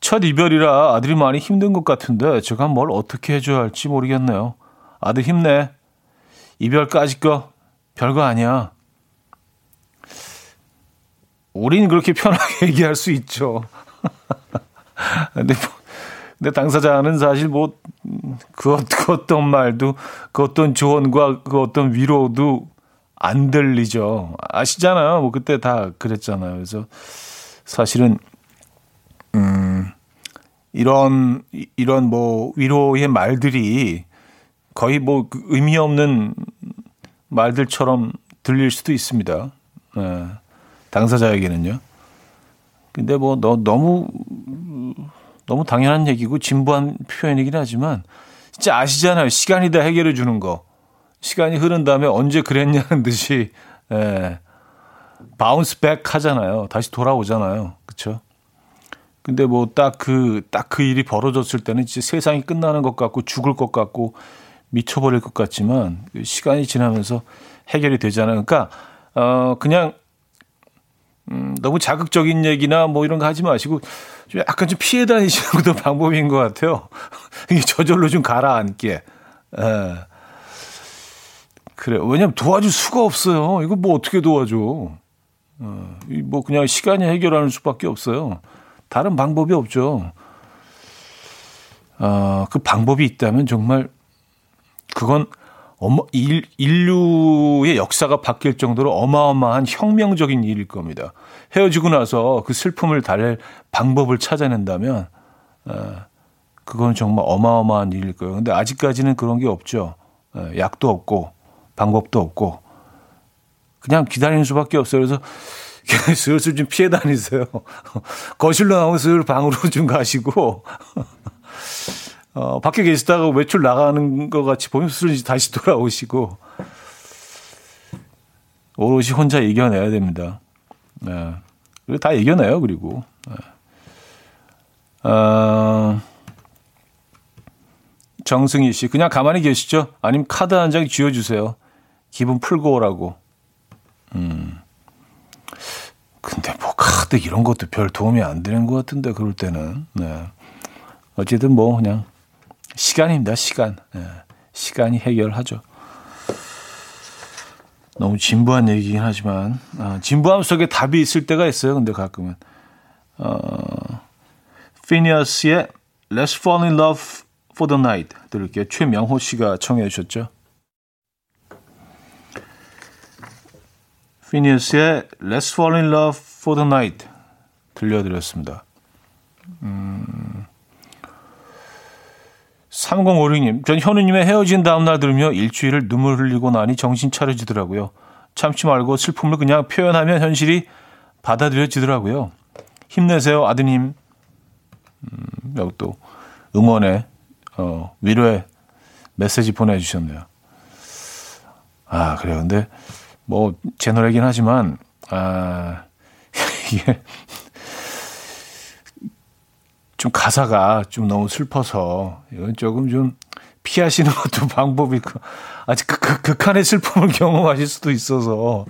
첫 이별이라 아들이 많이 힘든 것 같은데 제가 뭘 어떻게 해줘야 할지 모르겠네요. 아들 힘내. 이별까지 거 별거 아니야. 우린 그렇게 편하게 얘기할 수 있죠. 근데 뭐, 근데 당사자는 사실 뭐, 그, 그 어떤 말도, 그 어떤 조언과 그 어떤 위로도 안 들리죠. 아시잖아요. 뭐 그때 다 그랬잖아요. 그래서 사실은, 음, 이런, 이런 뭐 위로의 말들이 거의 뭐그 의미 없는 말들처럼 들릴 수도 있습니다. 네. 당사자에게는요. 근데 뭐 너, 너무 너무 당연한 얘기고 진부한 표현이긴 하지만 진짜 아시잖아요. 시간이 다 해결해 주는 거. 시간이 흐른 다음에 언제 그랬냐는 듯이 예. bounce back 하잖아요. 다시 돌아오잖아요. 그렇죠? 근데 뭐 딱 그 딱 그 일이 벌어졌을 때는 진짜 세상이 끝나는 것 같고 죽을 것 같고 미쳐버릴 것 같지만 그 시간이 지나면서 해결이 되잖아요. 그러니까 어 그냥 음, 너무 자극적인 얘기나 뭐 이런 거 하지 마시고 좀 약간 좀 피해 다니시는 것도 방법인 것 같아요. 저절로 좀 가라앉게. 에. 예. 그래. 왜냐면 도와줄 수가 없어요. 이거 뭐 어떻게 도와줘. 어, 뭐 그냥 시간이 해결하는 수밖에 없어요. 다른 방법이 없죠. 어, 그 방법이 있다면 정말 그건 어마, 일, 인류의 역사가 바뀔 정도로 어마어마한 혁명적인 일일 겁니다. 헤어지고 나서 그 슬픔을 달랠 방법을 찾아낸다면, 어, 그건 정말 어마어마한 일일 거예요. 근데 아직까지는 그런 게 없죠. 어, 약도 없고, 방법도 없고, 그냥 기다리는 수밖에 없어요. 그래서 슬슬 좀 피해 다니세요. 거실로 나오면 슬 방으로 좀 가시고, 어, 밖에 계시다가 외출 나가는 것 같이 보면 스스로 다시 돌아오시고 오롯이 혼자 이겨내야 됩니다. 네. 그리고 다 이겨내요. 그리고 네. 어, 정승희 씨 그냥 가만히 계시죠? 아니면 카드 한 장 쥐어주세요. 기분 풀고 오라고. 음. 근데 뭐 카드 이런 것도 별 도움이 안 되는 것 같은데 그럴 때는 네. 어쨌든 뭐 그냥 시간입니다. 시간. 예, 시간이 해결하죠. 너무 진부한 얘기긴 하지만 어, 진부함 속에 답이 있을 때가 있어요. 근데 가끔은 어, 피니어스의 Let's Fall in Love for the Night 들을게요. 최명호 씨가 청해 주셨죠. 피니어스의 Let's Fall in Love for the Night 들려드렸습니다. 음, 3056님, 전 현우님의 헤어진 다음날 들으며 일주일을 눈물 흘리고 나니 정신 차려지더라고요. 참지 말고 슬픔을 그냥 표현하면 현실이 받아들여지더라고요. 힘내세요, 아드님. 음, 여기 또 응원의, 어, 위로의 메시지 보내주셨네요. 아, 그래요. 근데 뭐, 제 노래긴 하지만, 아, 이게 좀 가사가 좀 너무 슬퍼서 이건 조금 좀 피하시는 것도 방법이고 아직 그, 그, 극한의 슬픔을 경험하실 수도 있어서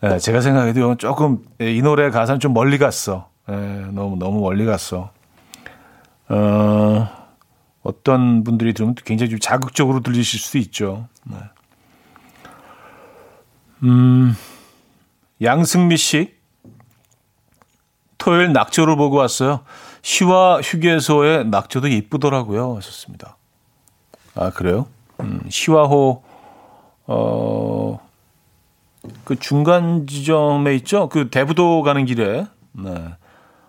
네, 제가 생각해도 조금 이 노래 가사는 좀 멀리 갔어. 네, 너무 너무 멀리 갔어. 어, 어떤 분들이 들으면 굉장히 좀 자극적으로 들리실 수도 있죠. 네. 음, 양승미 씨. 토요일 낙조를 보고 왔어요. 시와 휴게소의 낙조도 예쁘더라고요. 하셨습니다. 아, 그래요? 음, 시화호, 어, 그 중간 지점에 있죠? 그 대부도 가는 길에. 네.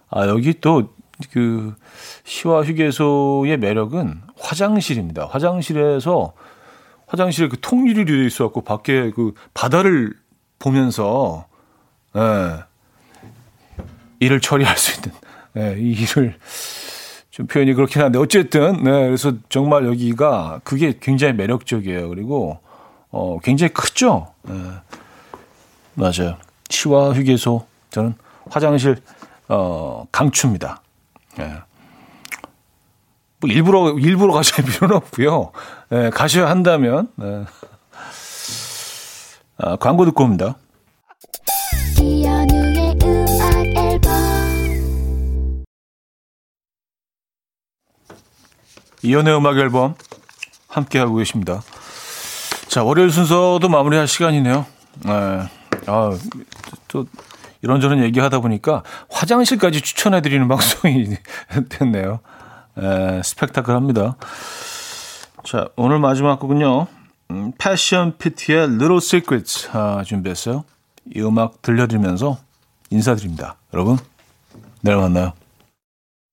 아, 여기 또 그 시화 휴게소의 매력은 화장실입니다. 화장실에서 화장실에 그 통유리 되어 있어갖고 밖에 그 바다를 보면서, 예, 네, 일을 처리할 수 있는, 예, 네, 이 일을 좀 표현이 그렇긴 한데 어쨌든, 네, 그래서 정말 여기가 그게 굉장히 매력적이에요. 그리고, 어, 굉장히 크죠? 네. 맞아요. 치와 휴게소. 저는 화장실, 어, 강추입니다. 예. 뭐 일부러, 일부러 가실 필요는 없고요. 예, 가셔야 한다면, 예. 아, 광고 듣고 옵니다. 이연의 음악 앨범 함께하고 계십니다. 자, 월요일 순서도 마무리할 시간이네요. 네. 아, 또 이런저런 얘기하다 보니까 화장실까지 추천해드리는 방송이 됐네요. 에, 스펙타클합니다. 자, 오늘 마지막 곡은요. 음, 패션 피티의 Little Secrets 아, 준비했어요. 이 음악 들려드리면서 인사드립니다. 여러분, 내일 만나요.